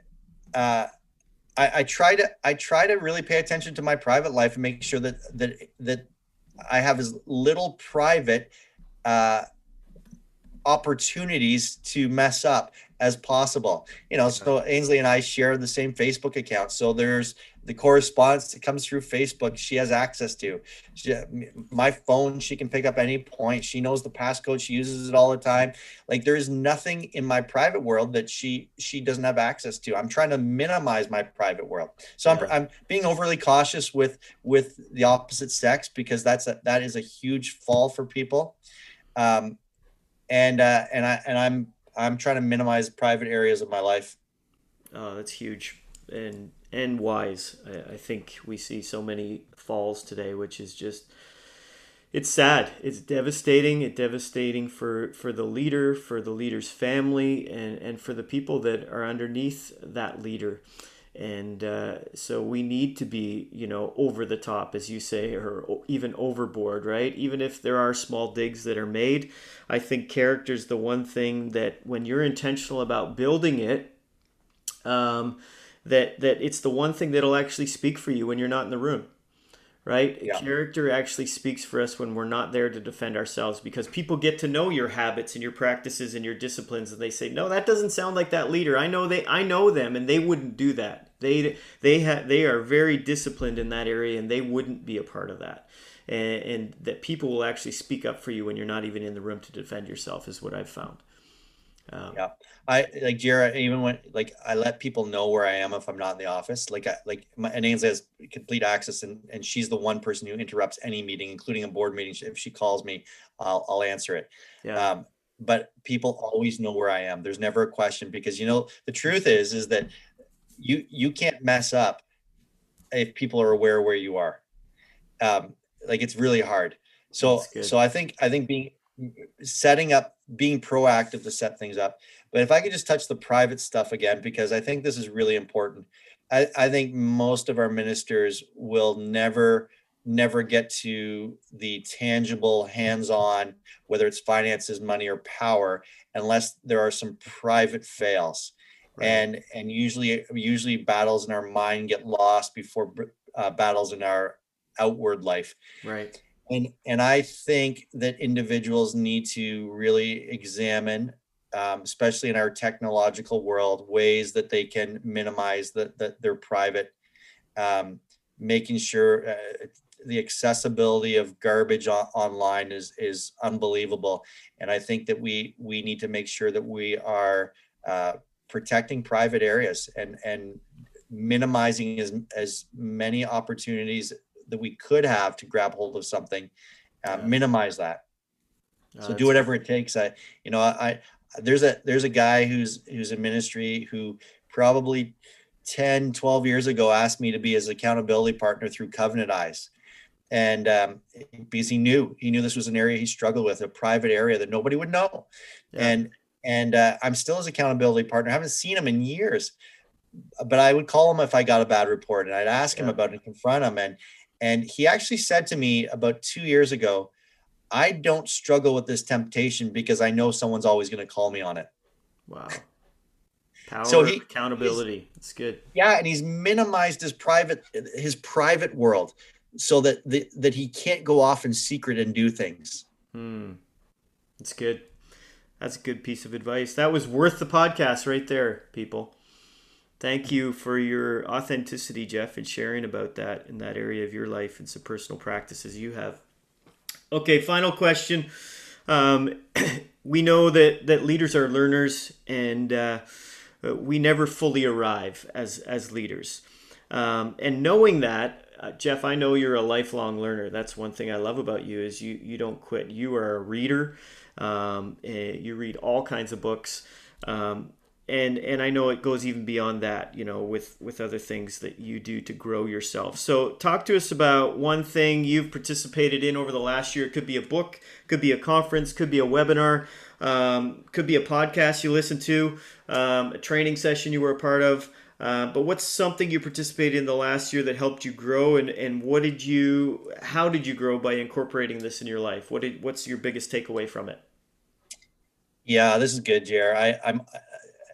uh, I, I try to I try to really pay attention to my private life and make sure that that that I have as little private uh, opportunities to mess up as possible. You know, so Ainsley and I share the same Facebook account, so there's the correspondence that comes through Facebook, she has access to. She, my phone, she can pick up any point. She knows the passcode. She uses it all the time. Like there's nothing in my private world that she she doesn't have access to. I'm trying to minimize my private world. So yeah. I'm, I'm being overly cautious with with the opposite sex because that's a, that is a huge fall for people. Um, and uh, and I and I'm I'm trying to minimize private areas of my life. Oh, that's huge. And and wise. I, I think we see so many falls today, which is just it's sad. It's devastating. It's devastating for, for the leader, for the leader's family, and, and for the people that are underneath that leader. And uh, so we need to be, you know, over the top, as you say, or even overboard, right? Even if there are small digs that are made, I think character is the one thing that when you're intentional about building it, um, that that it's the one thing that'll actually speak for you when you're not in the room right yeah. character actually speaks for us when we're not there to defend ourselves because people get to know your habits and your practices and your disciplines and they say no that doesn't sound like that leader i know they i know them and they wouldn't do that they they have they are very disciplined in that area and they wouldn't be a part of that and, and that people will actually speak up for you when you're not even in the room to defend yourself is what I've found. Um, yeah, I like Jared. Even when like I let people know where I am if I'm not in the office. Like I like my and has complete access, and and she's the one person who interrupts any meeting, including a board meeting. If she calls me, I'll I'll answer it. Yeah. Um, but people always know where I am. There's never a question because you know the truth is is that you you can't mess up if people are aware where you are. Um, like it's really hard. So so I think I think being setting up being proactive to set things up. But if I could just touch the private stuff again, because I think this is really important. I, I think most of our ministers will never never get to the tangible hands-on whether it's finances money or power unless there are some private fails right. and and usually usually battles in our mind get lost before uh, battles in our outward life. Right. And and i think that individuals need to really examine um, especially in our technological world ways that they can minimize that that their private um, making sure uh, the accessibility of garbage on, online is is unbelievable. And i think that we we need to make sure that we are uh, protecting private areas and and minimizing as as many opportunities that we could have to grab hold of something, uh, yeah. minimize that. so do whatever it takes. I, you know, I, there's a, there's a guy who's, who's in ministry who probably 10, 12 years ago asked me to be his accountability partner through Covenant Eyes. And um, because he knew, he knew this was an area he struggled with, a private area that nobody would know. Yeah. And, and uh, I'm still his accountability partner. I haven't seen him in years, but I would call him if I got a bad report and I'd ask yeah. him about it and confront him. And and he actually said to me about two years ago, I don't struggle with this temptation because I know someone's always going to call me on it. Wow. Power, so he, accountability. It's good. Yeah, and he's minimized his private his private world so that the, that he can't go off in secret and do things. Hmm. That's good. That's a good piece of advice. That was worth the podcast right there, people. Thank you for your authenticity, Jeff, and sharing about that in that area of your life and some personal practices you have. Okay, final question. Um, we know that, that leaders are learners and uh, we never fully arrive as, as leaders. Um, and knowing that, uh, Jeff, I know you're a lifelong learner. That's one thing I love about you is you, you don't quit. You are a reader. Um, eh, you read all kinds of books. Um, and and I know it goes even beyond that, you know, with with other things that you do to grow yourself. So talk to us about one thing you've participated in over the last year. It could be a book, could be a conference, could be a webinar, um, could be a podcast you listen to, um, a training session you were a part of. Uh, but what's something you participated in the last year that helped you grow, and, and what did you, how did you grow by incorporating this in your life? What did, what's your biggest takeaway from it? Yeah, this is good, Jer. I, I'm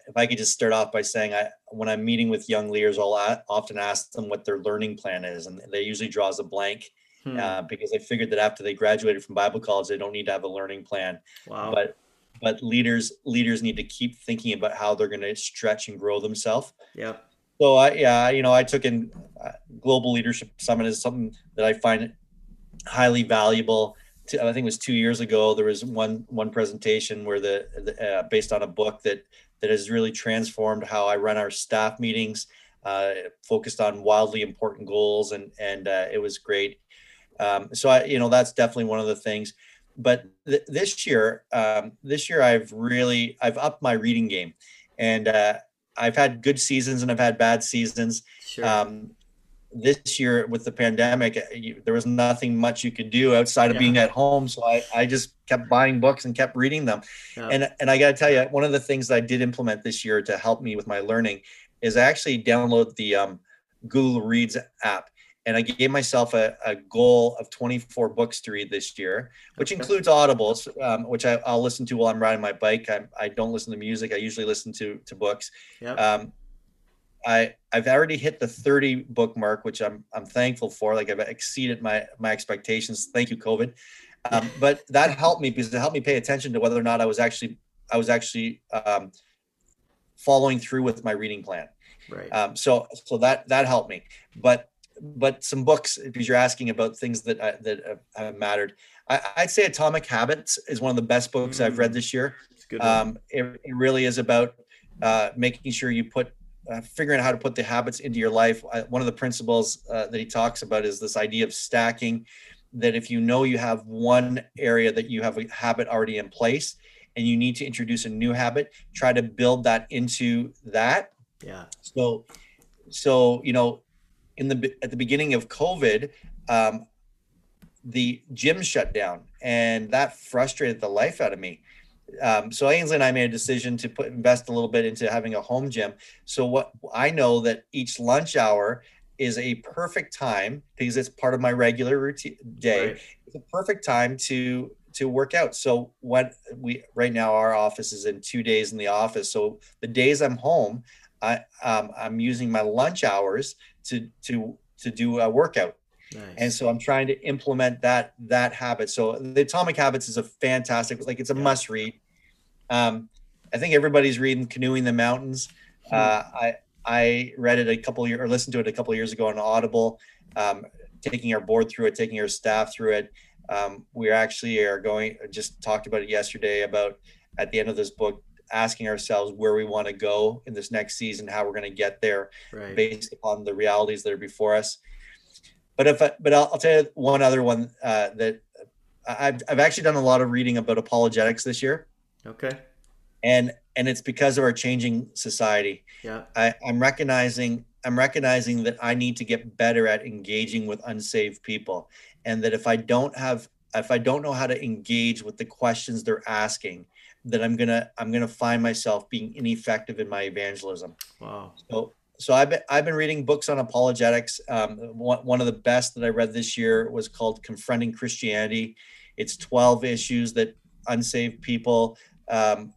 if I could just start off by saying, I when I'm meeting with young leaders, I'll often ask them what their learning plan is, and they usually draws a blank hmm. uh, because they figured that after they graduated from Bible college, they don't need to have a learning plan. Wow. But but leaders leaders need to keep thinking about how they're going to stretch and grow themselves. Yeah. So I yeah you know I took in uh, global leadership summit is something that I find highly valuable. To, I think it was two years ago. There was one one presentation where the, the uh, based on a book that that has really transformed how I run our staff meetings. Uh, focused on wildly important goals, and and uh, it was great. Um, so I, you know, that's definitely one of the things. But th- this year, um, this year I've really I've upped my reading game, and uh, I've had good seasons and I've had bad seasons. Sure. Um, this year with the pandemic, uh, you, there was nothing much you could do outside of yeah. being at home. So I, I just kept buying books and kept reading them. Yeah. And, and I got to tell you, one of the things that I did implement this year to help me with my learning is I actually download the um, Goodreads app. And I gave myself a, a goal of 24 books to read this year, which okay. includes audibles, um, which I, will listen to while I'm riding my bike. I, I don't listen to music. I usually listen to, to books. Yep. Um, I I've already hit the 30 book mark, which I'm I'm thankful for. Like I've exceeded my my expectations. Thank you, COVID. Um, but that helped me because it helped me pay attention to whether or not I was actually I was actually um, following through with my reading plan. Right. Um, so so that that helped me. But but some books because you're asking about things that I, that have, have mattered. I, would say Atomic Habits is one of the best books mm. I've read mm. this year. Um, it, it, really is about uh, making sure you put uh, figuring out how to put the habits into your life. I, one of the principles uh, that he talks about is this idea of stacking. That if you know you have one area that you have a habit already in place, and you need to introduce a new habit, try to build that into that. Yeah. So, so you know, in the at the beginning of COVID, um, the gym shut down, and that frustrated the life out of me. Um, so Ainsley and I made a decision to put invest a little bit into having a home gym. So what I know that each lunch hour is a perfect time because it's part of my regular routine day. Right. It's a perfect time to to work out. So what we right now our office is in two days in the office. So the days I'm home, I um, I'm using my lunch hours to to to do a workout. Nice. And so I'm trying to implement that that habit. So the Atomic Habits is a fantastic, like it's a yeah. must read. Um, I think everybody's reading Canoeing the Mountains. Hmm. Uh, I I read it a couple years or listened to it a couple years ago on Audible. Um, taking our board through it, taking our staff through it. Um, we actually are going. Just talked about it yesterday about at the end of this book asking ourselves where we want to go in this next season, how we're going to get there, right. based upon the realities that are before us. But if I, but I'll, I'll tell you one other one uh, that I've I've actually done a lot of reading about apologetics this year. Okay. And and it's because of our changing society. Yeah. I, I'm recognizing I'm recognizing that I need to get better at engaging with unsaved people, and that if I don't have if I don't know how to engage with the questions they're asking, that I'm gonna I'm gonna find myself being ineffective in my evangelism. Wow. So so I've been I've been reading books on apologetics. Um, one one of the best that I read this year was called Confronting Christianity. It's 12 issues that unsaved people um,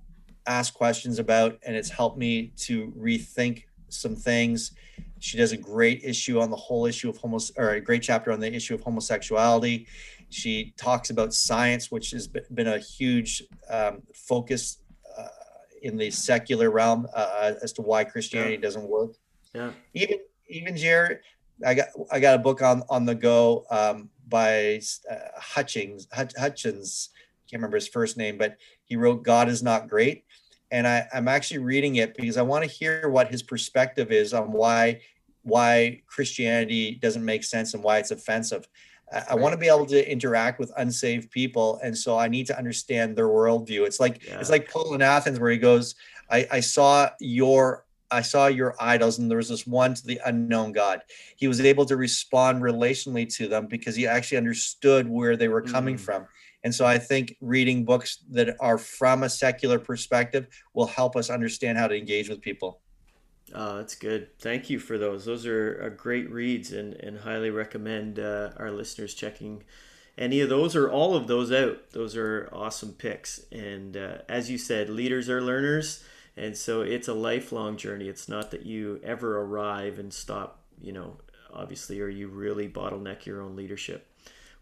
ask questions about, and it's helped me to rethink some things. She does a great issue on the whole issue of homos or a great chapter on the issue of homosexuality. She talks about science, which has been a huge um, focus uh, in the secular realm uh, as to why Christianity yeah. doesn't work. Yeah. Even even Jared, I got I got a book on on the go um, by uh, Hutchings Hutchins. Can't remember his first name, but he wrote "God is not great," and I, I'm actually reading it because I want to hear what his perspective is on why why Christianity doesn't make sense and why it's offensive. I, I want to be able to interact with unsaved people, and so I need to understand their worldview. It's like yeah. it's like Paul in Athens, where he goes, I, "I saw your I saw your idols, and there was this one to the unknown God. He was able to respond relationally to them because he actually understood where they were coming mm. from. And so I think reading books that are from a secular perspective will help us understand how to engage with people. Oh, that's good. Thank you for those. Those are, are great reads and, and highly recommend uh, our listeners checking any of those or all of those out. Those are awesome picks. And uh, as you said, leaders are learners. And so it's a lifelong journey. It's not that you ever arrive and stop, you know, obviously, or you really bottleneck your own leadership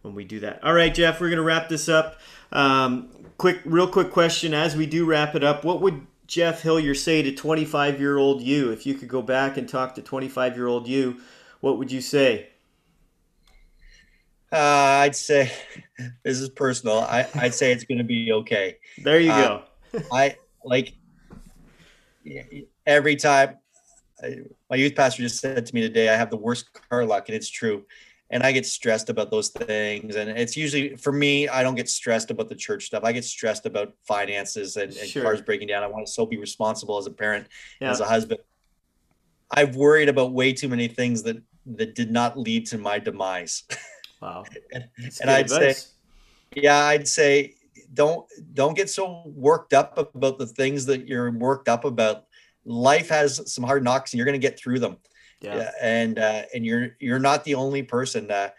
when we do that. All right, Jeff, we're going to wrap this up. Um, quick, real quick question as we do wrap it up. What would Jeff Hillier say to 25 year old you? If you could go back and talk to 25 year old you, what would you say? Uh, I'd say this is personal. I, I'd say it's going to be okay. There you uh, go. I like every time I, my youth pastor just said to me today, I have the worst car luck, and it's true. And I get stressed about those things. And it's usually for me, I don't get stressed about the church stuff. I get stressed about finances and, and sure. cars breaking down. I want to so be responsible as a parent, yeah. as a husband. I've worried about way too many things that that did not lead to my demise. Wow. and, and I'd advice. say, yeah, I'd say don't don't get so worked up about the things that you're worked up about. Life has some hard knocks, and you're going to get through them. Yeah. yeah and uh, and you're you're not the only person. Uh,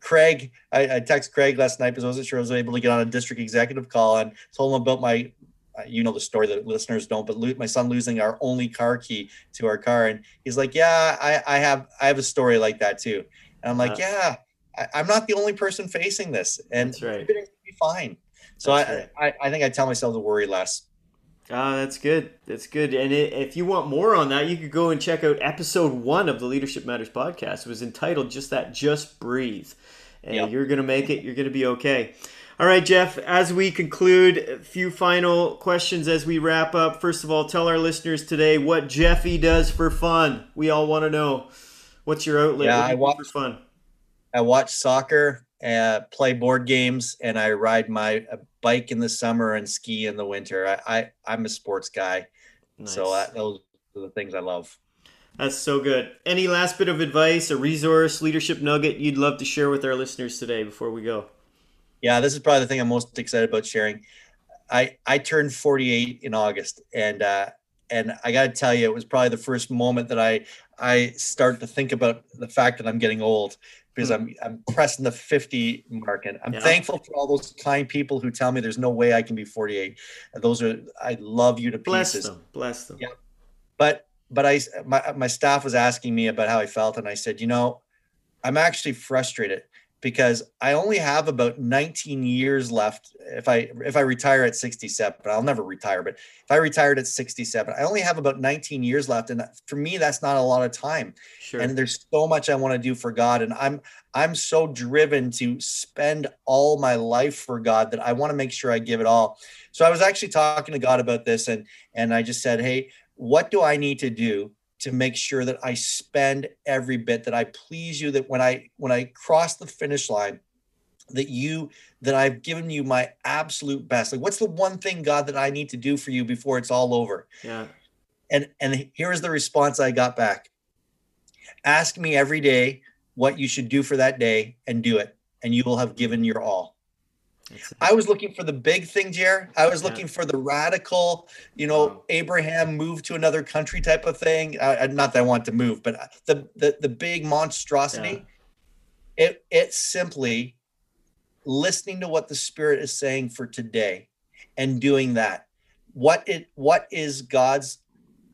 Craig, I, I texted Craig last night because I wasn't sure I was able to get on a district executive call and told him about my uh, you know the story that listeners don't, but lo- my son losing our only car key to our car, and he's like, "Yeah, I, I have I have a story like that too," and I'm like, uh, "Yeah, I, am not the only person facing this, and that's right. be fine." So I, right. I, I think I tell myself to worry less. Ah, that's good. That's good. And it, if you want more on that, you could go and check out episode one of the Leadership Matters podcast. It was entitled just that, just breathe. And yep. you're going to make it. You're going to be okay. All right, Jeff, as we conclude, a few final questions as we wrap up. First of all, tell our listeners today what Jeffy does for fun. We all want to know. What's your outlet? Yeah, I watch for fun. I watch soccer, uh, play board games, and I ride my uh, bike in the summer and ski in the winter. I, I am a sports guy, nice. so uh, those are the things I love. That's so good. Any last bit of advice, a resource, leadership nugget you'd love to share with our listeners today before we go? Yeah, this is probably the thing I'm most excited about sharing. I I turned 48 in August, and uh, and I got to tell you, it was probably the first moment that I I start to think about the fact that I'm getting old because mm. I'm I'm pressing the 50 mark, and I'm yeah. thankful for all those kind people who tell me there's no way I can be 48. Those are I love you to Bless pieces. Them. Bless them. Yeah, but but I my my staff was asking me about how I felt, and I said, you know, I'm actually frustrated because I only have about 19 years left if I if I retire at 67. I'll never retire, but if I retired at 67, I only have about 19 years left and for me that's not a lot of time. Sure. And there's so much I want to do for God and I'm I'm so driven to spend all my life for God that I want to make sure I give it all. So I was actually talking to God about this and and I just said, "Hey, what do I need to do to make sure that I spend every bit that I please you that when I when I cross the finish line that you that I've given you my absolute best. Like what's the one thing God that I need to do for you before it's all over? Yeah. And and here is the response I got back. Ask me every day what you should do for that day and do it and you will have given your all. I was looking for the big thing, Jer. I was looking yeah. for the radical, you know, wow. Abraham moved to another country type of thing. Uh, not that I want to move, but uh, the the, the big monstrosity. Yeah. It it's simply listening to what the Spirit is saying for today, and doing that. What it what is God's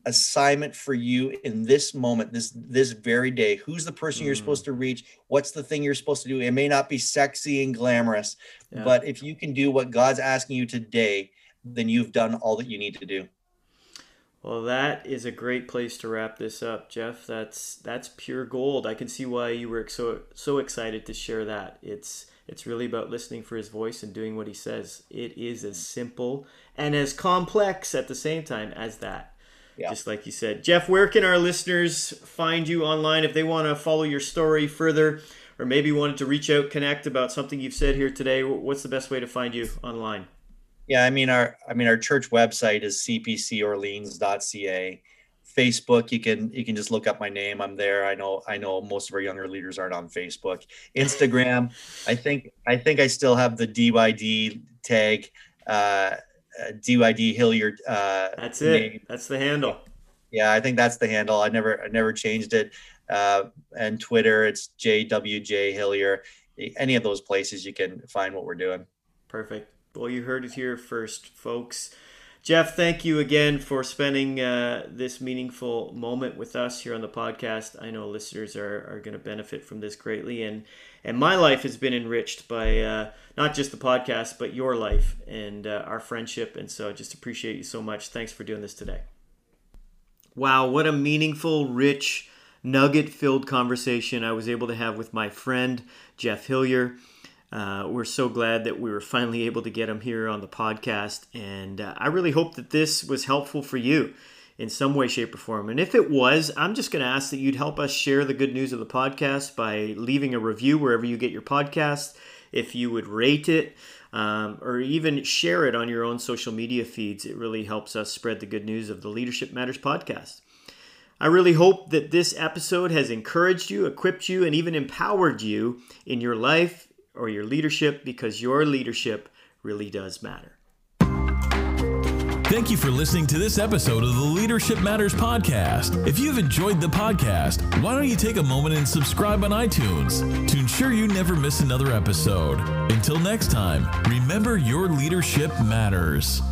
assignment for you in this moment this this very day. Who's the person mm. you're supposed to reach? What's the thing you're supposed to do? It may not be sexy and glamorous yeah. but if you can do what god's asking you today then you've done all that you need to do. Well that is a great place to wrap this up jeff. That's that's pure gold. I can see why you were so so excited to share that. It's it's really about listening for his voice and doing what he says. It is as simple and as complex at the same time as that yeah. just like you said. Jeff, where can our listeners find you online if they want to follow your story further or maybe wanted to reach out, connect about something you've said here today? What's the best way to find you online? Yeah, I mean our I mean our church website is cpcorleans.ca. Facebook, you can you can just look up my name. I'm there. I know I know most of our younger leaders aren't on Facebook. Instagram, I think I think I still have the DYD tag. Uh, uh, DYD Hilliard. Uh, that's it. Name. That's the handle. Yeah, I think that's the handle. I never, I never changed it. Uh, and Twitter, it's JWJ Hillier. Any of those places, you can find what we're doing. Perfect. Well, you heard it here first, folks. Jeff, thank you again for spending uh, this meaningful moment with us here on the podcast. I know listeners are, are going to benefit from this greatly, and and my life has been enriched by uh, not just the podcast, but your life and uh, our friendship. And so, I just appreciate you so much. Thanks for doing this today. Wow, what a meaningful, rich, nugget-filled conversation I was able to have with my friend Jeff Hillier. Uh, we're so glad that we were finally able to get him here on the podcast. And uh, I really hope that this was helpful for you in some way, shape, or form. And if it was, I'm just going to ask that you'd help us share the good news of the podcast by leaving a review wherever you get your podcast. If you would rate it, um, or even share it on your own social media feeds, it really helps us spread the good news of the Leadership Matters podcast. I really hope that this episode has encouraged you, equipped you, and even empowered you in your life or your leadership because your leadership really does matter. Thank you for listening to this episode of the Leadership Matters podcast. If you've enjoyed the podcast, why don't you take a moment and subscribe on iTunes to ensure you never miss another episode? Until next time, remember your leadership matters.